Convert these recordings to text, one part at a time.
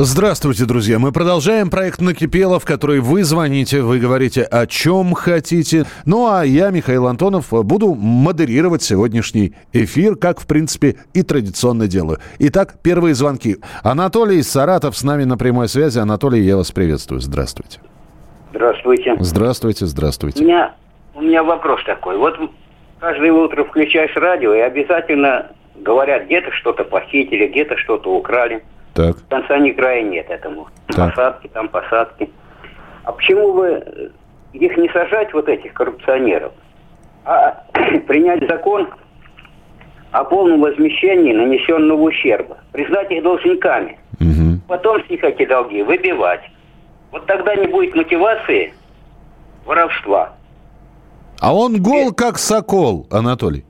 Здравствуйте, друзья. Мы продолжаем проект «Накипело», в который вы звоните, вы говорите о чем хотите. Ну, а я, Михаил Антонов, буду модерировать сегодняшний эфир, как, в принципе, и традиционно делаю. Итак, первые звонки. Анатолий Саратов с нами на прямой связи. Анатолий, я вас приветствую. Здравствуйте. Здравствуйте. Здравствуйте, У здравствуйте. меня, у меня вопрос такой. Вот каждое утро включаешь радио и обязательно говорят, где-то что-то похитили, где-то что-то украли. Так, Конца ни края нет этому. Так. Посадки, там посадки. А почему бы э, их не сажать, вот этих коррупционеров, а принять закон о полном возмещении нанесенного ущерба, признать их должниками, Мгм. потом с них эти долги выбивать. Вот тогда не будет мотивации воровства. А он гол как сокол, Анатолий.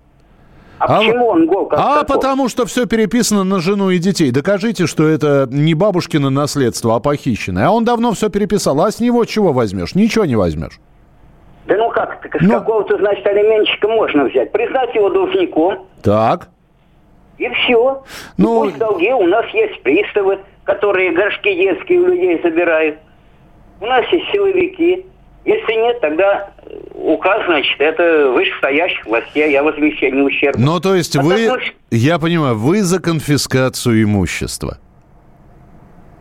А, А почему он гол как А такой? потому что все переписано на жену и детей. Докажите, что это не бабушкино наследство, а похищенное. А он давно все переписал. А с него чего возьмешь? Ничего не возьмешь. Да ну как, с Ну. какого-то, значит, алименщика можно взять, признать его должником, Так. и все. Ну- Пусть долги, у нас есть приставы, которые горшки детские у людей забирают. У нас есть силовики. Если нет, тогда э, указ, значит, это вышестоящих властей о возмещении ущерба. Ну, то есть А вы, так, ну, я понимаю, вы за конфискацию имущества.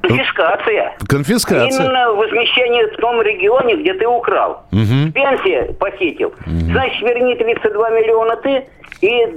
Конфискация. Конфискация. Именно возмещение в том регионе, где ты украл. Мгм. Пенсия похитил. Значит, верни 32 миллиона ты и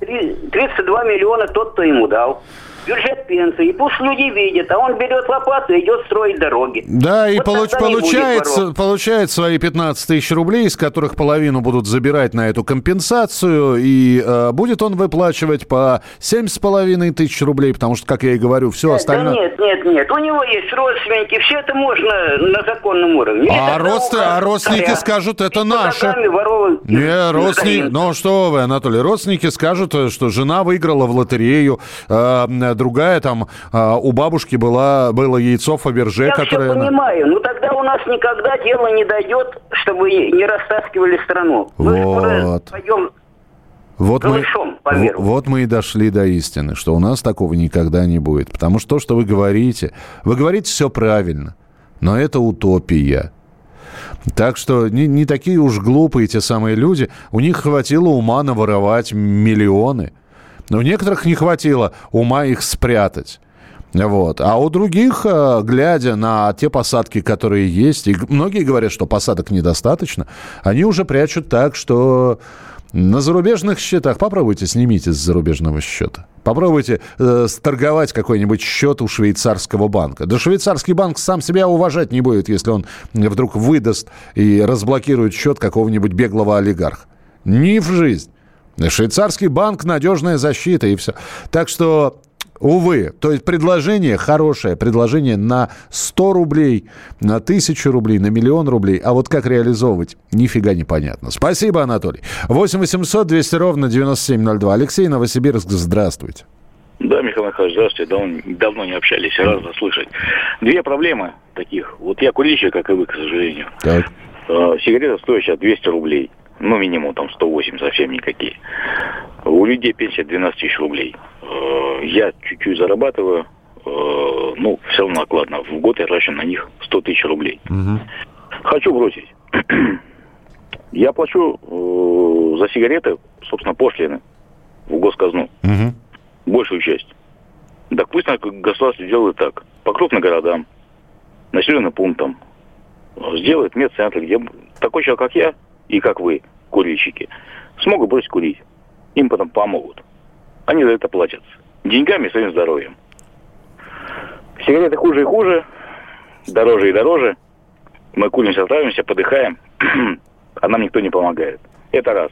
три- 32 миллиона тот, кто ему дал. Бюджет пенсии. И пусть люди видят, а он берет лопату и идет строить дороги. Да, и Вот получ- не будет получается, получает свои 15 тысяч рублей, из которых половину будут забирать на эту компенсацию, и э, будет он выплачивать по 7,5 тысяч рублей, потому что, как я и говорю, все остальное... Да нет, нет, нет. У него есть родственники, все это можно на законном уровне. А, родствен- а родственники царя. скажут, это И наше. Не, родственники, ну что вы, Анатолий, родственники скажут, э, что жена выиграла в лотерею, э, другая там, э, у бабушки была, было яйцо Фаберже, Я которое... все она- понимаю, но тогда у нас никогда дело не дойдет, чтобы не растаскивали страну. Мы Вот. пойдем Вот мы, Голышом вот мы и дошли до истины, что у нас такого никогда не будет. Потому что то, что вы говорите, вы говорите все правильно, но это утопия. Так что не, не такие уж глупые те самые люди. У них хватило ума наворовать миллионы. Но у некоторых не хватило ума их спрятать. Вот. А у других, э, глядя на те посадки, которые есть, и многие говорят, что посадок недостаточно, они уже прячут так, что на зарубежных счетах, попробуйте, снимите с зарубежного счета. Попробуйте э, сторговать какой-нибудь счет у швейцарского банка. Да швейцарский банк сам себя уважать не будет, если он вдруг выдаст и разблокирует счет какого-нибудь беглого олигарха. Ни в жизнь. Швейцарский банк – надежная защита, и все. Так что, увы, то есть предложение хорошее, предложение на 100 рублей, на 1000 рублей, на миллион рублей, а вот как реализовывать, нифига непонятно. Спасибо, Анатолий. 8 800 200 ровно 9702. Алексей Новосибирск, здравствуйте. Да, Михаил Михайлович, здравствуйте. Давно, давно не общались, рад вас слышать. Две проблемы таких. Вот я курильщик, как и вы, к сожалению. Так. Э, Сигарета сейчас 200 рублей. Ну, минимум там 108, совсем никакие. У людей пенсия 12 тысяч рублей. Э, Я чуть-чуть зарабатываю. э, Ну, все равно накладно. В год я трачу на них 100 тысяч рублей. Хочу бросить. Я плачу э, за сигареты, собственно, пошлины в госказну Мгм. большую часть. Так пусть государство делает так. По крупным городам, населенным пунктам. Сделает медцентр, где такой человек, как я и как вы, курильщики, смогут бросить курить. Им потом помогут. Они за это платят. Деньгами и своим здоровьем. Сигареты хуже и хуже, дороже и дороже. Мы куримся, травимся, подыхаем, а нам никто не помогает. Это раз.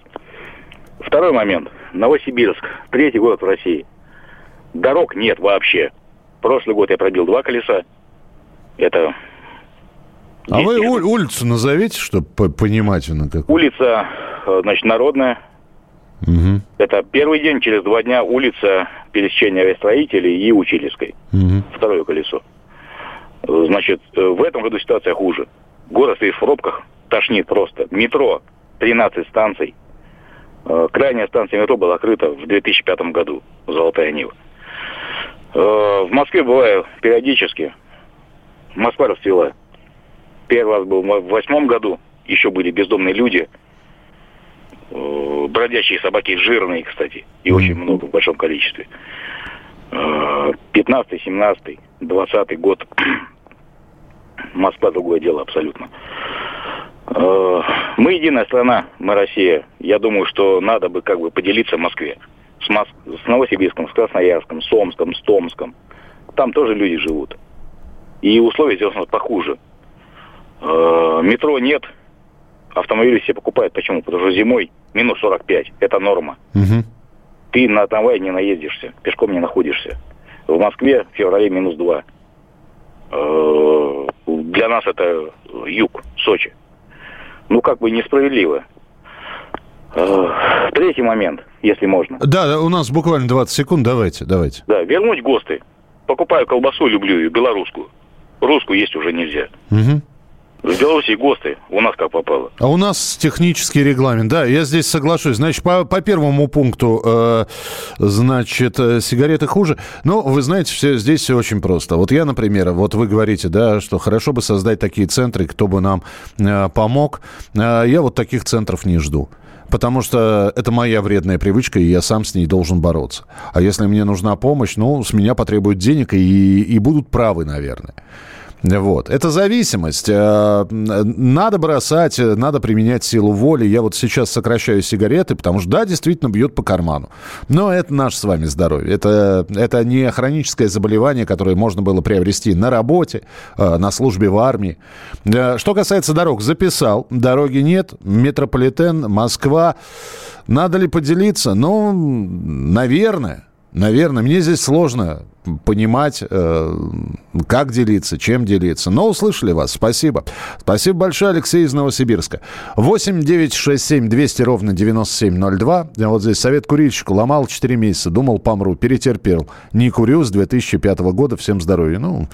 Второй момент. Новосибирск. Третий город в России. Дорог нет вообще. Прошлый год я пробил два колеса. Это... А вы улицу назовите, чтобы понимать, на какую? Улица, э, значит, Народная. Угу. Это первый день, через два дня улица пересечения авиастроителей и учительской. Угу. Второе колесо. Значит, э, в этом году ситуация хуже. Город стоит в пробках, тошнит просто. Метро, 13 станций. Э, крайняя станция метро была открыта в 2005 году, Золотая Нива. В Москве бываю периодически. Москва расцвела. Первый раз был в восьмом году. Еще были бездомные люди. Бродячие собаки, жирные, кстати. И очень много в большом количестве. 15 17 20 год Москва другое дело абсолютно. Э, мы единая страна, мы Россия. Я думаю, что надо бы как бы поделиться в Москве. С, Моск... с Новосибирском, с Красноярском, с Омском, с Томском. Там тоже люди живут. И условия здесь у нас похуже. Э, метро нет. Автомобили все покупают. Почему? Потому что зимой минус 45. Это норма. Угу. Ты на трамвае не наездишься. Пешком не находишься. В Москве в феврале минус 2 для нас это юг, Сочи. Ну, как бы несправедливо. Э, третий момент, если можно. Да, у нас буквально 20 секунд, давайте, давайте. Да, вернуть ГОСТы. Покупаю колбасу, люблю ее, белорусскую. Русскую есть уже нельзя. Угу. В Беларуси ГОСТы у нас как попало. А у нас технический регламент. Да, я здесь соглашусь. Значит, по, по первому пункту, э, значит, э, сигареты хуже. Но вы знаете, все, здесь все очень просто. Вот я, например, вот вы говорите, да, что хорошо бы создать такие центры, кто бы нам э, помог. Э, я вот таких центров не жду потому что это моя вредная привычка, и я сам с ней должен бороться. А если мне нужна помощь, ну, с меня потребуют денег и, и будут правы, наверное. Вот. Это зависимость. Э, надо бросать, надо применять силу воли. Я вот сейчас сокращаю сигареты, потому что, да, действительно бьет по карману. Но это наше с вами здоровье. Это, это не хроническое заболевание, которое можно было приобрести на работе, э, на службе в армии. Э, что касается дорог, записал. Дороги нет. Метрополитен, Москва. Надо ли поделиться? Ну, наверное. Наверное, мне здесь сложно понимать, э, как делиться, чем делиться. Но услышали вас. Спасибо. Спасибо большое, Алексей из Новосибирска. 8 9 6 7 200 ровно 9702. Я вот здесь совет курильщику. Ломал 4 месяца. Думал, помру. Перетерпел. Не курю с 2005 года. Всем здоровья. Ну,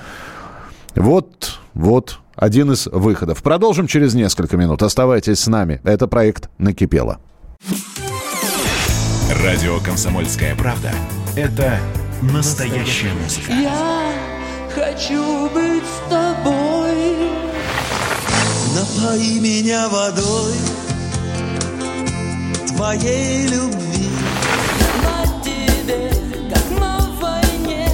вот, вот один из выходов. Продолжим через несколько минут. Оставайтесь с нами. Это проект «Накипело». Радио «Комсомольская правда» — это настоящая музыка. Я хочу быть с тобой. Напои меня водой твоей любви. На тебе, как на войне,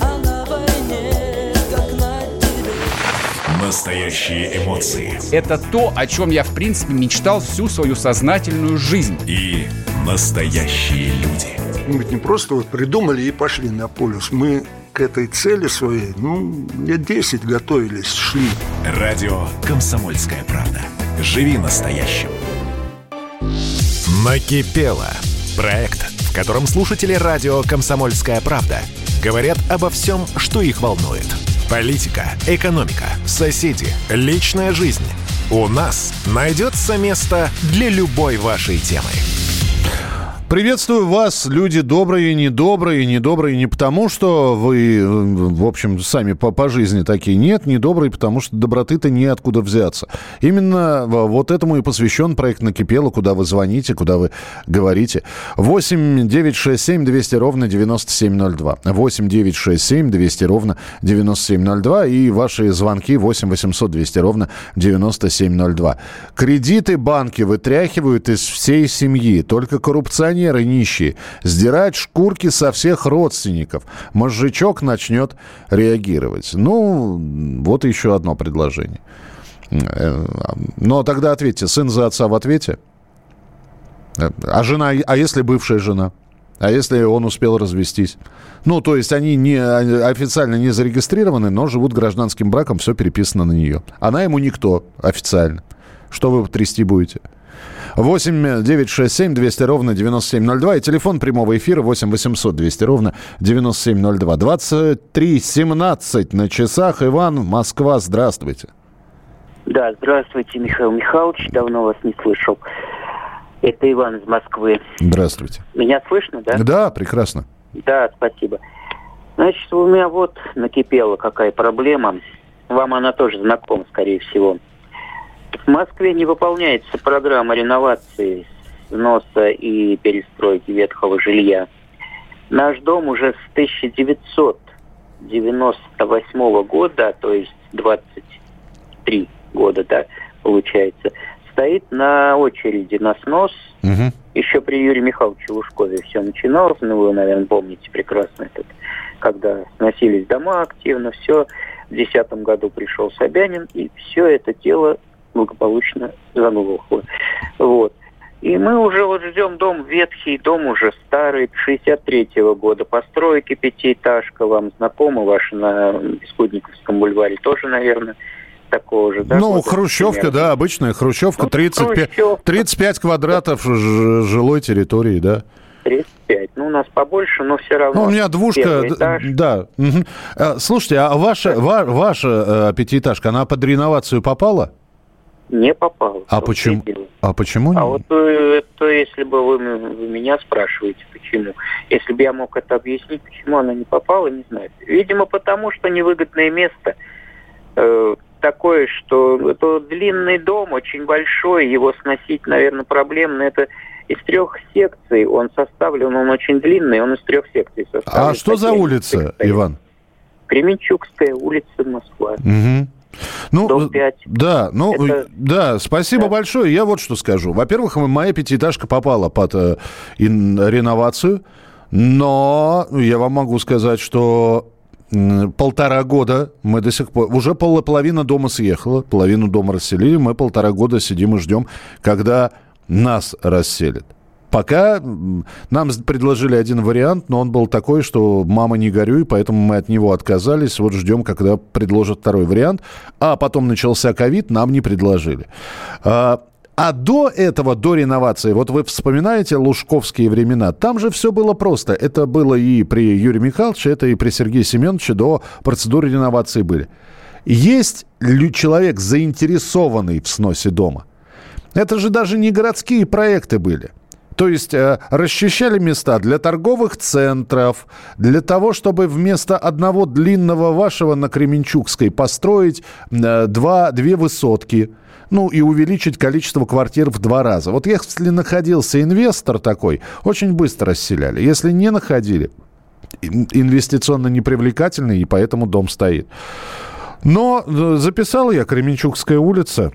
а на войне, как на тебе. Настоящие эмоции. Это то, о чем я, в принципе, мечтал всю свою сознательную жизнь. И настоящие люди. Мы не просто вот придумали и пошли на полюс. Мы к этой цели своей, ну, лет 10 готовились, шли. Радио «Комсомольская правда». Живи настоящим. Накипело. Проект, в котором слушатели радио «Комсомольская правда» говорят обо всем, что их волнует. Политика, экономика, соседи, личная жизнь. У нас найдется место для любой вашей темы. Приветствую вас, люди добрые, недобрые, недобрые не потому, что вы, в общем, сами по, по жизни такие. Нет, недобрые, потому что доброты-то неоткуда взяться. Именно вот этому и посвящен проект «Накипело», куда вы звоните, куда вы говорите. 8 9 6 7 200 ровно 9702. 8 9 6 7 200 ровно 9702. И ваши звонки 8 800 200 ровно 9702. Кредиты банки вытряхивают из всей семьи. Только коррупционеры пенсионеры нищие, сдирать шкурки со всех родственников. Мозжечок начнет реагировать. Ну, вот еще одно предложение. Э, но тогда ответьте, сын за отца в ответе? А жена, а если бывшая жена? А если он успел развестись? Ну, то есть они не, официально не зарегистрированы, но живут гражданским браком, все переписано на нее. Она ему никто официально. Что вы трясти будете? 8 967 200 ровно 9702 и телефон прямого эфира 8 800 200 ровно 9702. 23.17 на часах. Иван, Москва, здравствуйте. Да, здравствуйте, Михаил Михайлович. Давно вас не слышал. Это Иван из Москвы. Здравствуйте. Меня слышно, да? Да, прекрасно. Да, спасибо. Значит, у меня вот накипела какая проблема. Вам она тоже знакома, скорее всего. В Москве не выполняется программа реновации, сноса и перестройки ветхого жилья. Наш дом уже с 1998 года, то есть 23 года, да, получается, стоит на очереди на снос. Мгм. Еще при Юрии Михайловиче Лужкове все начиналось, ну вы, наверное, помните прекрасно этот, когда сносились дома активно, все. В 2010 году пришел Собянин, и все это дело благополучно заглохло. Вот. И мы уже вот ждем дом ветхий, дом уже старый, 63-го года постройки, пятиэтажка, вам знакома ваша на Бескудниковском бульваре тоже, наверное, такого же, да? ну, года хрущевка, примерно? да, обычная хрущевка, Ну, 35, хрущевка. 35 квадратов жилой территории, да. 35. Ну, у нас побольше, но все равно. Ну, у меня двушка, этаж. да. А, Слушайте, а ваша, ва- ваша э, пятиэтажка, она под реновацию попала? Не попал. А почему? А почему? А вот э, это если бы вы, вы меня спрашиваете, почему. Если бы я мог это объяснить, почему она не попала, не знаю. Видимо, потому что невыгодное место э, такое, что это длинный дом, очень большой, его сносить, наверное, проблемно. Это из трех секций он составлен, он очень длинный, он из трех секций составлен. А что за улица. Иван? Кременчугская улица, Москва. Мгм. Ну, Дом э, да, ну, Это- э, да, спасибо Да. большое. Я вот что скажу. Во-первых, моя пятиэтажка попала под э, ин- реновацию, но я вам могу сказать, что полтора года мы до сих пор... Уже пол- половина дома съехала, половину дома расселили. Мы полтора года сидим и ждем, когда нас расселят. Пока нам предложили один вариант, но он был такой, что мама не горюй, поэтому мы от него отказались. Вот ждем, когда предложат второй вариант. А потом начался ковид, нам не предложили. А, а до этого, до реновации, вот вы вспоминаете лужковские времена, там же все было просто. Это было и при Юрии Михайловиче, это и при Сергее Семеновиче до процедуры реновации были. Есть лю- человек, заинтересованный в сносе дома? Это же даже не городские проекты были. То есть э, расчищали места для торговых центров, для того, чтобы вместо одного длинного вашего на Кременчугской построить э, два, две высотки, ну и увеличить количество квартир в два раза. Вот если находился инвестор такой, очень быстро расселяли. Если не находили, ин- инвестиционно непривлекательный, и поэтому дом стоит. Но э, записал я Кременчугская улица.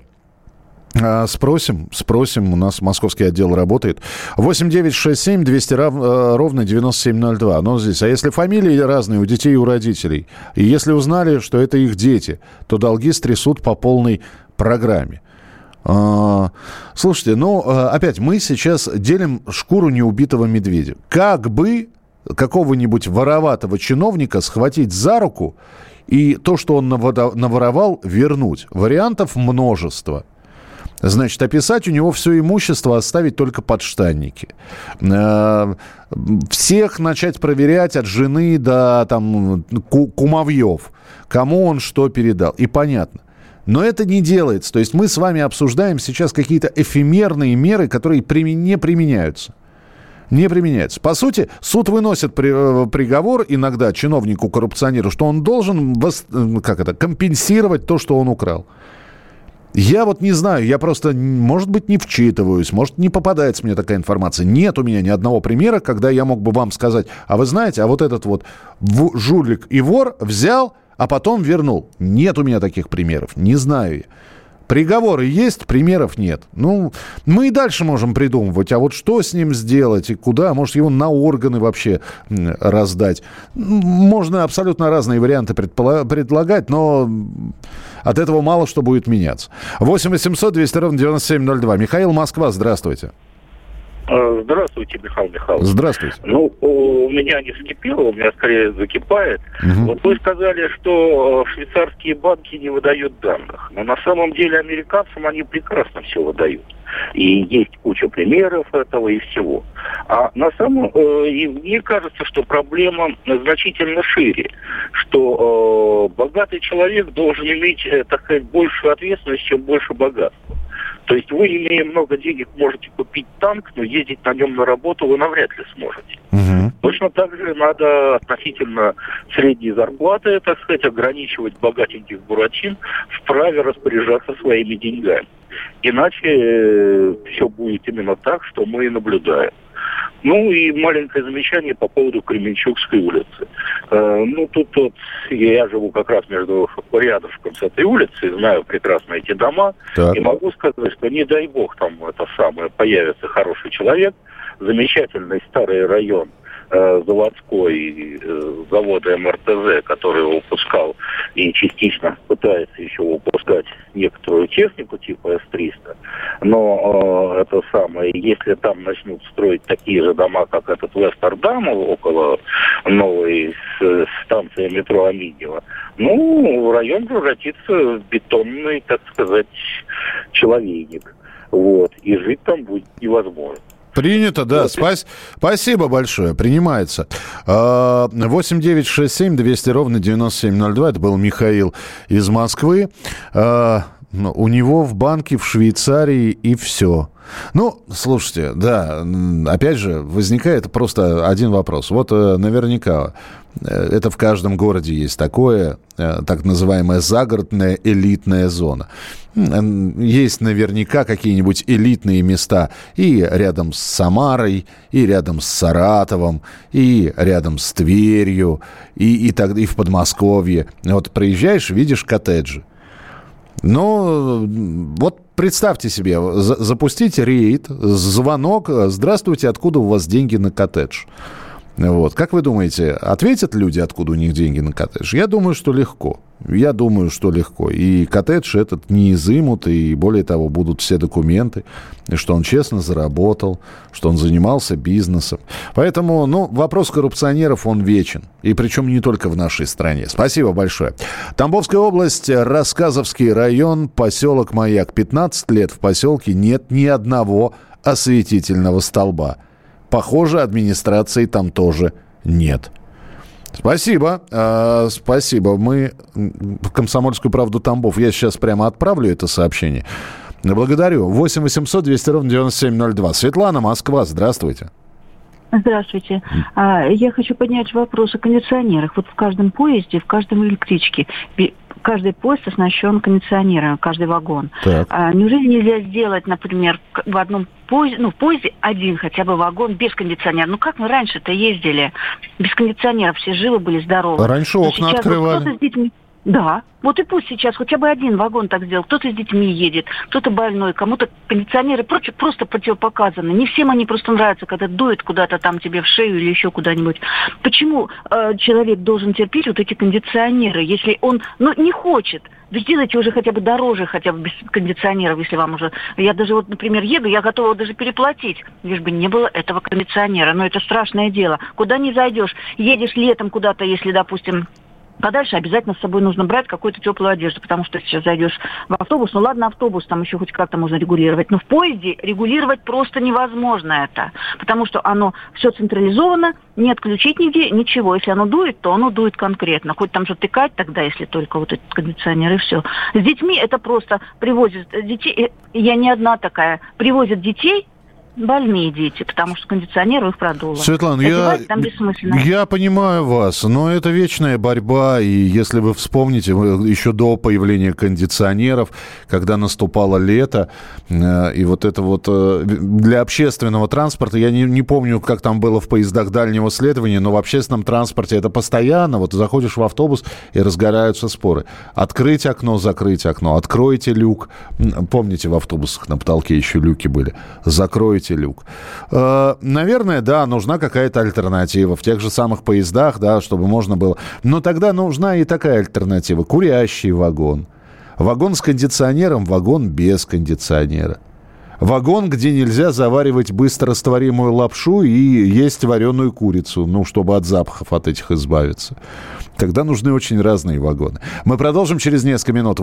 А, Спросим, спросим. У нас московский отдел работает. 8 9 6 7 200 рав- э, ровно 9702. Но здесь. А если фамилии разные у детей и у родителей, и если узнали, что это их дети, то долги стрясут по полной программе. А, Слушайте, ну, э, опять, мы сейчас делим шкуру неубитого медведя. Как бы какого-нибудь вороватого чиновника схватить за руку и то, что он наворовал, вернуть? Вариантов множество. Значит, описать у него все имущество, оставить только подштанники. Э, Всех начать проверять от жены до там, ку- кумовьев, кому он что передал. И понятно. Но это не делается. То есть мы с вами обсуждаем сейчас какие-то эфемерные меры, которые не применяются. Не применяются. По сути, суд выносит э, приговор иногда чиновнику-коррупционеру, что он должен э, как это, компенсировать то, что он украл. Я вот не знаю, я просто, может быть, не вчитываюсь, может, не попадается мне такая информация. Нет у меня ни одного примера, когда я мог бы вам сказать, а вы знаете, а вот этот вот жулик и вор взял, а потом вернул. Нет у меня таких примеров, не знаю я. Приговоры есть, примеров нет. Ну, мы и дальше можем придумывать, а вот что с ним сделать и куда, может, его на органы вообще раздать. Можно абсолютно разные варианты предлагать, но от этого мало что будет меняться. 8 800 200 ровно 9702. Михаил Москва, здравствуйте. А, Здравствуйте, Михаил Михайлович. Здравствуйте. Ну, у меня не вскипело, у меня скорее закипает. Мгм. Вот вы сказали, что э, швейцарские банки не выдают данных. Но на самом деле американцам они прекрасно все выдают. И есть куча примеров этого и всего. А на самом э, и мне кажется, что проблема значительно шире, что э, богатый человек должен иметь, так сказать, большую ответственность, чем больше богатства. То есть вы, имея много денег, можете купить танк, но ездить на нем на работу вы навряд ли сможете. Точно так же надо относительно средней зарплаты, так сказать, ограничивать богатеньких буратин в праве распоряжаться своими деньгами. Иначе все будет именно так, что мы и наблюдаем. Ну и маленькое замечание по поводу Кременчугской улицы. Э, ну тут вот я живу как раз между рядышком с этой улицей, знаю прекрасно эти дома, Так. и могу сказать, что не дай бог там это самое появится хороший человек, замечательный старый район э, заводской э, МРТЗ, который выпускал и частично пытается еще выпускать некоторую технику типа С-300. Но э, это самое, если там начнут строить такие же дома, как этот Вестердам около новой с- станции метро Аминева, ну, район превратится в бетонный, так сказать, человейник. Вот. И жить там будет невозможно. Принято, да. Спас- Спасибо большое. Принимается. А, 8 9 6 7 200 ровно 9702. Это был Михаил из Москвы. Ну, У него в банке в Швейцарии и все. Ну, слушайте, да, опять же, возникает просто один вопрос. Вот э, наверняка э, это в каждом городе есть такое, э, так называемая загородная элитная зона. Есть наверняка какие-нибудь элитные места и рядом с Самарой, и рядом с Саратовом, и рядом с Тверью, и, и, так, и в Подмосковье. Вот приезжаешь, видишь коттеджи. Ну, вот представьте себе, за- запустить рейд, звонок, здравствуйте, откуда у вас деньги на коттедж? Вот. Как вы думаете, ответят люди, откуда у них деньги на коттедж? Я думаю, что легко. Я думаю, что легко. И коттедж этот не изымут, и более того, будут все документы, что он честно заработал, что он занимался бизнесом. Поэтому, ну, вопрос коррупционеров, он вечен. И причем не только в нашей стране. Спасибо большое. Тамбовская область, Рассказовский район, поселок Маяк. 15 лет в поселке нет ни одного осветительного столба. Похоже, администрации там тоже нет. Спасибо, э, спасибо. Мы в «Комсомольскую правду» Тамбов. Я сейчас прямо отправлю это сообщение. Благодарю. 8 800 200 ровно 9702. Светлана, Москва, здравствуйте. Здравствуйте. А, Я хочу поднять вопрос о кондиционерах. Вот в каждом поезде, в каждом электричке, каждый поезд оснащен кондиционером, каждый вагон. Так. А неужели нельзя сделать, например, в одном поезде, ну, в поезде один хотя бы вагон без кондиционера? Ну, как мы раньше-то ездили? Без кондиционеров все живы были, здоровы. Раньше Но окна вот открывали. кто-то с детьми- Да, вот и пусть сейчас хотя бы один вагон так сделал. Кто-то с детьми едет, кто-то больной, кому-то кондиционеры прочее просто противопоказаны. Не всем они просто нравятся, когда дует куда-то там тебе в шею или еще куда-нибудь. Почему э, человек должен терпеть вот эти кондиционеры, если он, ну, не хочет? Да сделайте уже хотя бы дороже, хотя бы без кондиционеров, если вам уже... Я даже вот, например, еду, я готова даже переплатить, лишь бы не было этого кондиционера. Но это страшное дело. Куда не зайдешь, едешь летом куда-то, если, допустим, Подальше обязательно с собой нужно брать какую-то теплую одежду, потому что сейчас зайдешь в автобус, ну ладно, автобус там еще хоть как-то можно регулировать, но в поезде регулировать просто невозможно это, потому что оно все централизовано, не отключить нигде, ничего. Если оно дует, то оно дует конкретно. Хоть там затыкать тогда, если только вот этот кондиционер и все. С детьми это просто привозят детей, э, я не одна такая, привозят детей, больные дети, потому что кондиционер их продуло. Светлана, я, Одевать там бессмысленно. я понимаю вас, но это вечная борьба, и если вы вспомните, еще до появления кондиционеров, когда наступало лето, э, и вот это вот э, для общественного транспорта, я не, не помню, как там было в поездах дальнего следования, но в общественном транспорте это постоянно, вот заходишь в автобус, и разгораются споры. Открыть окно, закрыть окно, откройте люк. Помните, в автобусах на потолке еще люки были. Закройте люк. Э, Наверное, да, нужна какая-то альтернатива. В тех же самых поездах, да, чтобы можно было. Но тогда нужна и такая альтернатива. Курящий вагон. Вагон с кондиционером, вагон без кондиционера. Вагон, где нельзя заваривать быстрорастворимую лапшу и есть вареную курицу, ну, чтобы от запахов от этих избавиться. Тогда нужны очень разные вагоны. Мы продолжим через несколько минут.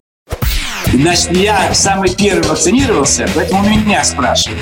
Значит, я самый первый вакцинировался, поэтому меня спрашивают.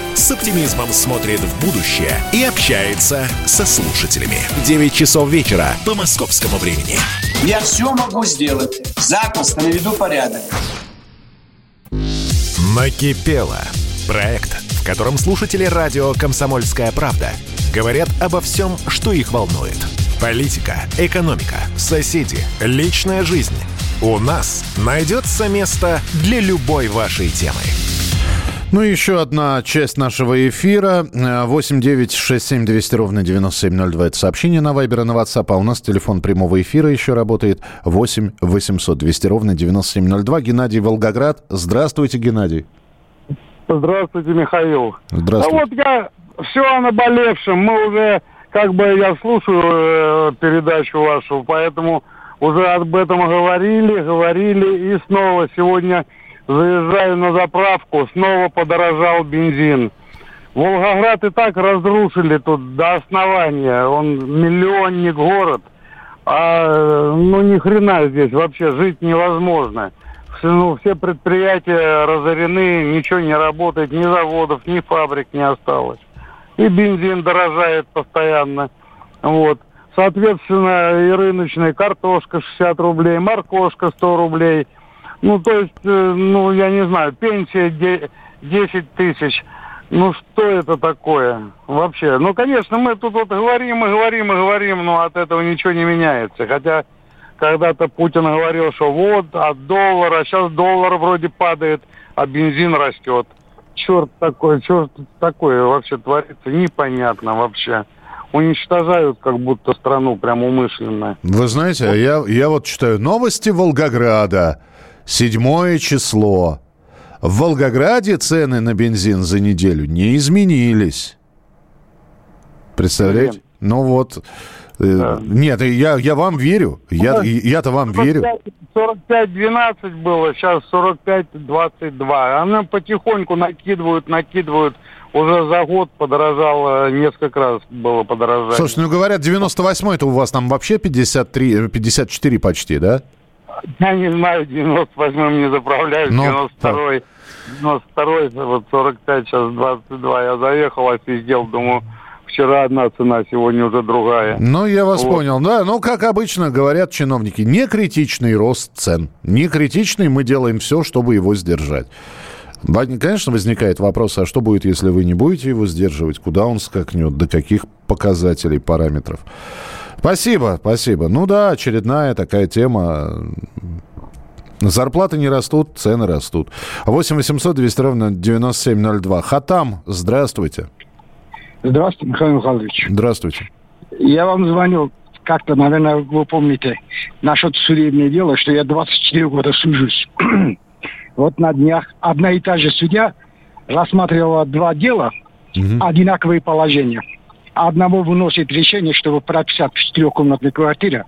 с оптимизмом смотрит в будущее и общается со слушателями. 9 часов вечера по московскому времени. Я все могу сделать. Запросто наведу порядок. Накипело. Проект, в котором слушатели радио «Комсомольская правда» говорят обо всем, что их волнует. Политика, экономика, соседи, личная жизнь. У нас найдется место для любой вашей темы. Ну и еще одна часть нашего эфира. 8 9 6 7 200 ровно 9702. Это сообщение на Вайбер и на WhatsApp. А у нас телефон прямого эфира еще работает. 8 800 200 ровно 9702. Геннадий Волгоград. Здравствуйте, Геннадий. Здравствуйте, Михаил. Здравствуйте. А вот я все о наболевшем. Мы уже, как бы, я слушаю э, передачу вашу, поэтому уже об этом говорили, говорили. И снова сегодня заезжаю на заправку, снова подорожал бензин. Волгоград и так разрушили тут до основания. Он миллионник город. А ну ни хрена здесь вообще жить невозможно. Все, ну, все предприятия разорены, ничего не работает, ни заводов, ни фабрик не осталось. И бензин дорожает постоянно. Вот. Соответственно, и рыночная картошка 60 рублей, моркошка 100 рублей. Ну, то есть, э, ну, я не знаю, пенсия де- 10 тысяч. Ну, что это такое вообще? Ну, конечно, мы тут вот говорим и говорим и говорим, но от этого ничего не меняется. Хотя когда-то Путин говорил, что вот от доллара, сейчас доллар вроде падает, а бензин растет. Черт такой, черт такое вообще творится, непонятно вообще. Уничтожают как будто страну прям умышленно. Вы знаете, а я, я вот читаю новости Волгограда. Седьмое число. В Волгограде цены на бензин за неделю не изменились. Представляете? Ну вот. э, Нет, я, я вам верю. Я, я-то вам верю. 45-12 было, сейчас 45-22. Она потихоньку накидывают, накидывают. Уже за год подорожало, несколько раз было подорожание. Слушай, ну говорят, 98-й это у вас там вообще 53, 54 почти, да? Я не знаю, 98-м не заправляюсь, Ну, 92-й. 92-й, вот 45, сейчас 22. Я заехал, офигел, думаю, вчера одна цена, сегодня уже другая. Ну, я вас Вот. понял. Да, ну, как обычно говорят чиновники, не критичный рост цен. Не критичный, мы делаем все, чтобы его сдержать. Конечно, возникает вопрос, а что будет, если вы не будете его сдерживать? Куда он скакнет? До каких показателей, параметров? Спасибо, спасибо. Ну да, очередная такая тема. Зарплаты не растут, цены растут. 8 800 200 ровно 9702. Хатам, здравствуйте. Здравствуйте, Михаил Михайлович. Здравствуйте. Я вам звонил как-то, наверное, вы помните, насчет судебного дела, что я 24 года сужусь. вот на днях одна и та же судья рассматривала два дела, одинаковые положения. Одного выносит решение, чтобы прописать в четырехкомнатной квартире,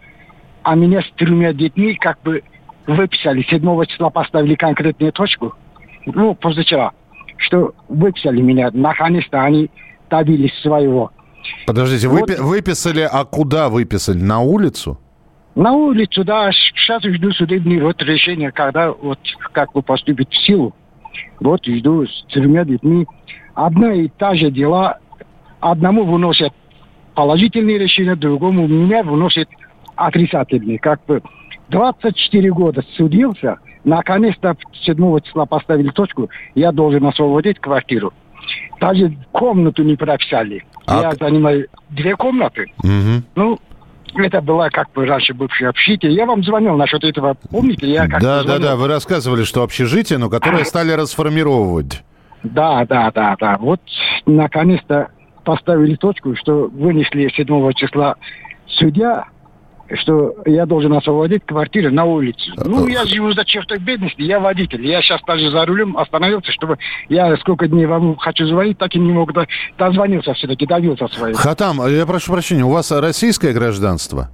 а меня с тремя детьми как бы выписали. 7 числа поставили конкретную точку, ну, позавчера, что выписали меня. Наконец-то они добились своего. Подождите, выпи- выписали, а куда выписали? На улицу? На улицу, да, сейчас жду судебный вот решение, когда вот как бы поступит в силу. Вот жду с тремя детьми. Одна и та же дела. Одному выносят положительные решения, другому меня выносят отрицательные. Как бы 24 года судился, наконец-то 7 числа поставили точку, я должен освободить квартиру. Даже комнату не прописали. Я занимаю две комнаты. Ну, это была как бы раньше бывшее общежитие. Я вам звонил насчет этого. Помните, я как Да, да, да. Вы рассказывали, что общежитие, но которое стали расформировывать. Да, да, да, да. Вот наконец-то поставили точку, что вынесли 7 числа судья что я должен освободить квартиру на улице. Ну, я живу за чертой бедности, я водитель. Я сейчас даже за рулем остановился, чтобы я сколько дней вам хочу звонить, так и не мог. до- Дозвонился все-таки, добился своего. Хатам, я прошу прощения, у вас российское гражданство?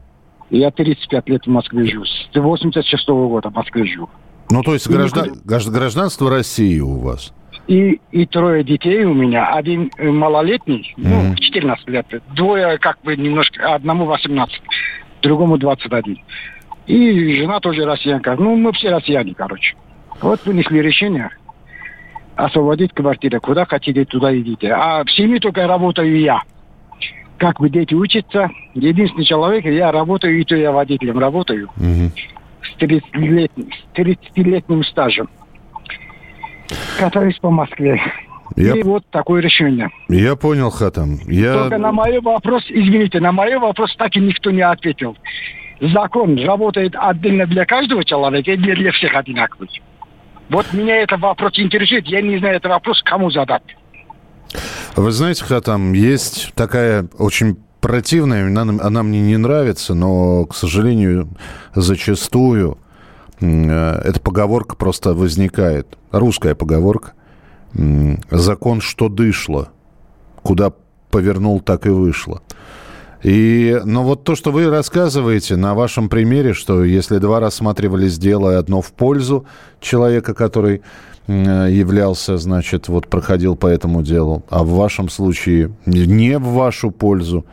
Я 35 лет в Москве живу. С 86 года в Москве живу. Ну, то есть граждан- гражд- гражданство России у вас? И, и трое детей у меня. Один э, малолетний, ну, 14 лет. Двое как бы немножко, одному 18, другому 21. И жена тоже россиянка. Ну, мы все россияне, короче. Вот вынесли решение освободить квартиру. Куда хотите, туда идите. А в семье только работаю я. Как бы дети учатся. Единственный человек, я работаю, и то я водителем работаю. С 30-летним, с 30-летним стажем. Катаюсь по Москве. Я- И вот такое решение. Я понял, Хатам. Я... Только на мой вопрос, извините, на мой вопрос так и никто не ответил. Закон работает отдельно для каждого человека или для всех одинаковый? Вот меня этот вопрос интересует. Я не знаю этот вопрос, кому задать. Вы знаете, Хатам, есть такая очень противная, она, она мне не нравится, но, к сожалению, зачастую эта поговорка просто возникает. Русская поговорка. Закон, что дышло. Куда повернул, так и вышло. И, но вот то, что вы рассказываете на вашем примере, что если два рассматривались дело, одно в пользу человека, который э, являлся, значит, вот проходил по этому делу, а в вашем случае не в вашу пользу,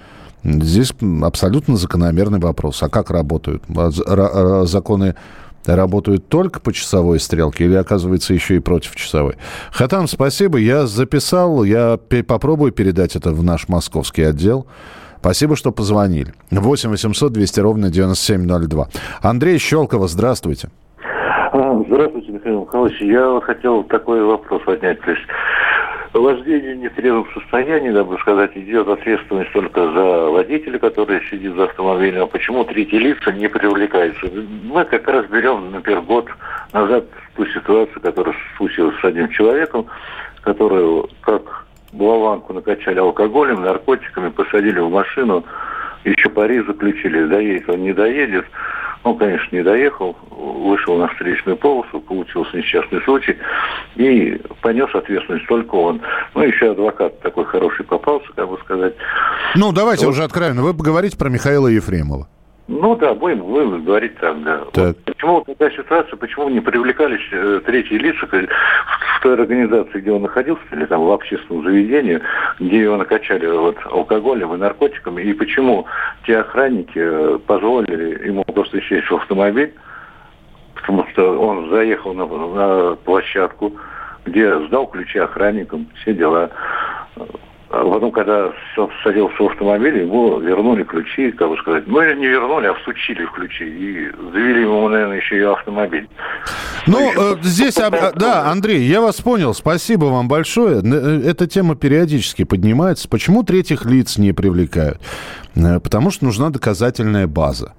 здесь абсолютно закономерный вопрос. А как работают? А а Законы работают только по часовой стрелке или, оказывается, еще и против часовой? Хатам, спасибо. Я записал, я попробую передать это в наш московский отдел. Спасибо, что позвонили. 8 800 200 ровно 9702. Андрей Щелкова, здравствуйте. А, Здравствуйте, Михаил Михайлович. Я хотел такой вопрос поднять. То есть вождение в нетрезвом состоянии, надо бы сказать, идет ответственность только за водителя, который сидит за автомобилем. А почему третьи лица не привлекаются? Мы как раз берем, например, год назад ту ситуацию, которая случилась с одним человеком, которую как болванку накачали алкоголем, наркотиками, посадили в машину, еще пари заключили, доедет он, не доедет. Он, конечно, не доехал, вышел на встречную полосу, получился несчастный случай, и понес ответственность только он. Ну, еще адвокат такой хороший попался, как бы сказать. Ну, давайте Вот. уже откровенно. Вы поговорите про Михаила Ефремова. Ну да, будем, будем говорить так, да. Так. Вот почему вот такая ситуация, почему не привлекались э, третьи лица в, в той организации, где он находился, или там в общественном заведении, где его накачали вот, алкоголем и наркотиками, и почему те охранники э, позволили ему просто сесть в автомобиль, потому что он заехал на, на площадку, где сдал ключи охранникам, все дела. А потом, когда садился в автомобиль, ему вернули ключи, как бы сказать. Ну, или не вернули, а всучили в ключи. И завели ему, наверное, еще и автомобиль. Ну, э, здесь, а, да, Андрей, я вас понял. Спасибо вам большое. Э, Эта тема периодически поднимается. Почему третьих лиц не привлекают? Э, Потому что нужна доказательная база.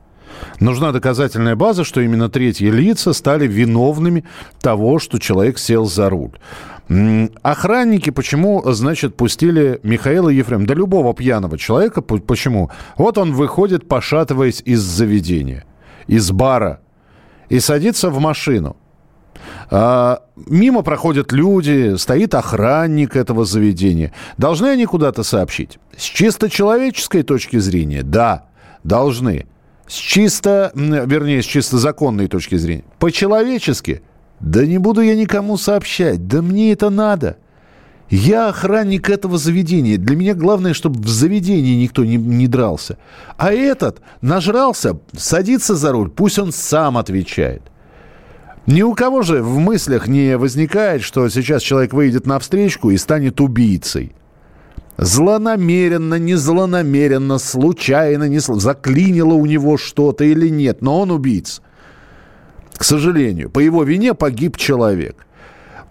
Нужна доказательная база, что именно третьи лица стали виновными того, что человек сел за руль. Охранники почему, значит, пустили Михаила Ефрем? Да любого пьяного человека. Почему? Вот он выходит, пошатываясь из заведения, из бара, и садится в машину. А, мимо проходят люди, стоит охранник этого заведения. Должны они куда-то сообщить? С чисто человеческой точки зрения, да, должны. С чисто, вернее, с чисто законной точки зрения. По-человечески, да не буду я никому сообщать, да мне это надо. Я охранник этого заведения. Для меня главное, чтобы в заведении никто не, не дрался. А этот нажрался, садится за руль, пусть он сам отвечает. Ни у кого же в мыслях не возникает, что сейчас человек выйдет на встречку и станет убийцей. Злонамеренно, не злонамеренно, случайно, не сл- заклинило у него что-то или нет, но он убийца. К сожалению, по его вине погиб человек.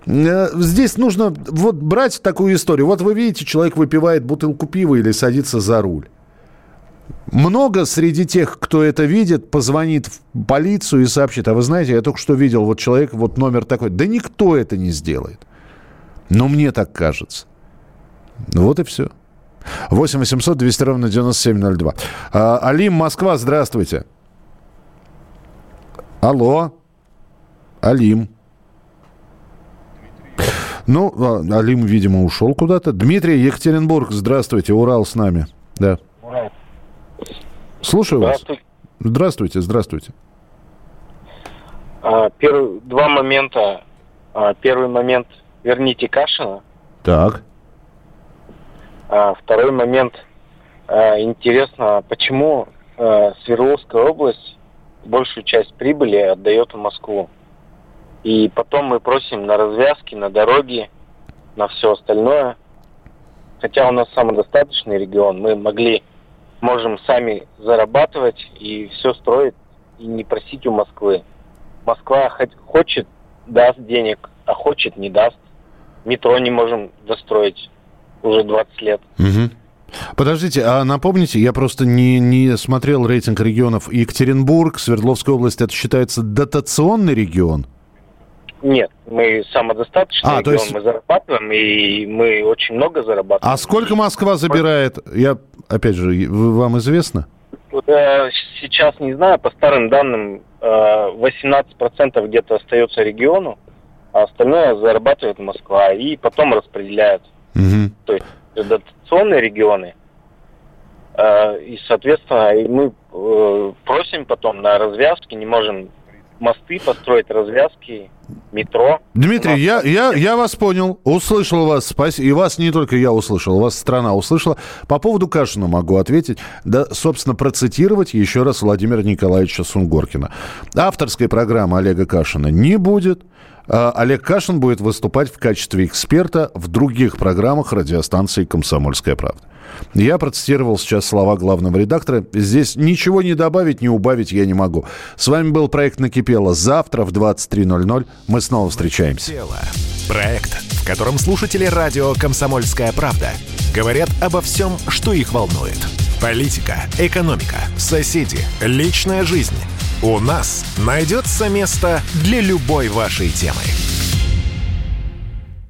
Э, Здесь нужно вот брать такую историю. Вот вы видите, человек выпивает бутылку пива или садится за руль. Много среди тех, кто это видит, позвонит в полицию и сообщит. А вы знаете, я только что видел, вот человек, вот номер такой. Да никто это не сделает. Но мне так кажется. Вот и все. 8 800 200 ровно 9702. А, Алим, Москва, здравствуйте. Алло. Алим. Ну, а, Алим, видимо, ушел куда-то. Дмитрий, Екатеринбург, здравствуйте, Урал с нами. Да. Слушаю вас. Здравствуйте. Здравствуйте, здравствуйте. А, перв- два момента. А, первый момент верните Кашина. Так. А второй момент а, интересно, почему а, Свердловская область большую часть прибыли отдает в Москву. И потом мы просим на развязки, на дороги, на все остальное. Хотя у нас самодостаточный регион, мы могли, можем сами зарабатывать и все строить, и не просить у Москвы. Москва хоть- хочет, даст денег, а хочет, не даст. Метро не можем достроить уже 20 лет. Мгм. Подождите, а напомните, я просто не, не смотрел рейтинг регионов. Екатеринбург, Свердловская область, это считается дотационный регион? Нет, мы самодостаточный А, то регион, есть- мы зарабатываем, и мы очень много зарабатываем. А сколько Москва забирает? Я, опять же, вам известно? Э, Сейчас не знаю, по старым данным э, 18% где-то остается региону, а остальное зарабатывает Москва и потом распределяет. Мгм. То есть дотационные регионы. Э, И, соответственно, мы э, просим потом на развязки, не можем мосты построить, развязки, метро. Дмитрий, я, я, я вас понял, услышал вас, спасибо. И вас не только я услышал, вас страна услышала. По поводу Кашина могу ответить. Да, собственно, процитировать еще раз Владимира Николаевича Сунгоркина. Авторской программы Олега Кашина не будет. А Олег Кашин будет выступать в качестве эксперта в других программах радиостанции «Комсомольская правда». Я процитировал сейчас слова главного редактора. Здесь ничего не добавить, не убавить я не могу. С вами был проект «Накипело». Завтра в 23.00 мы снова встречаемся. Проект, в котором слушатели радио «Комсомольская правда» говорят обо всем, что их волнует. Политика, экономика, соседи, личная жизнь. У нас найдется место для любой вашей темы.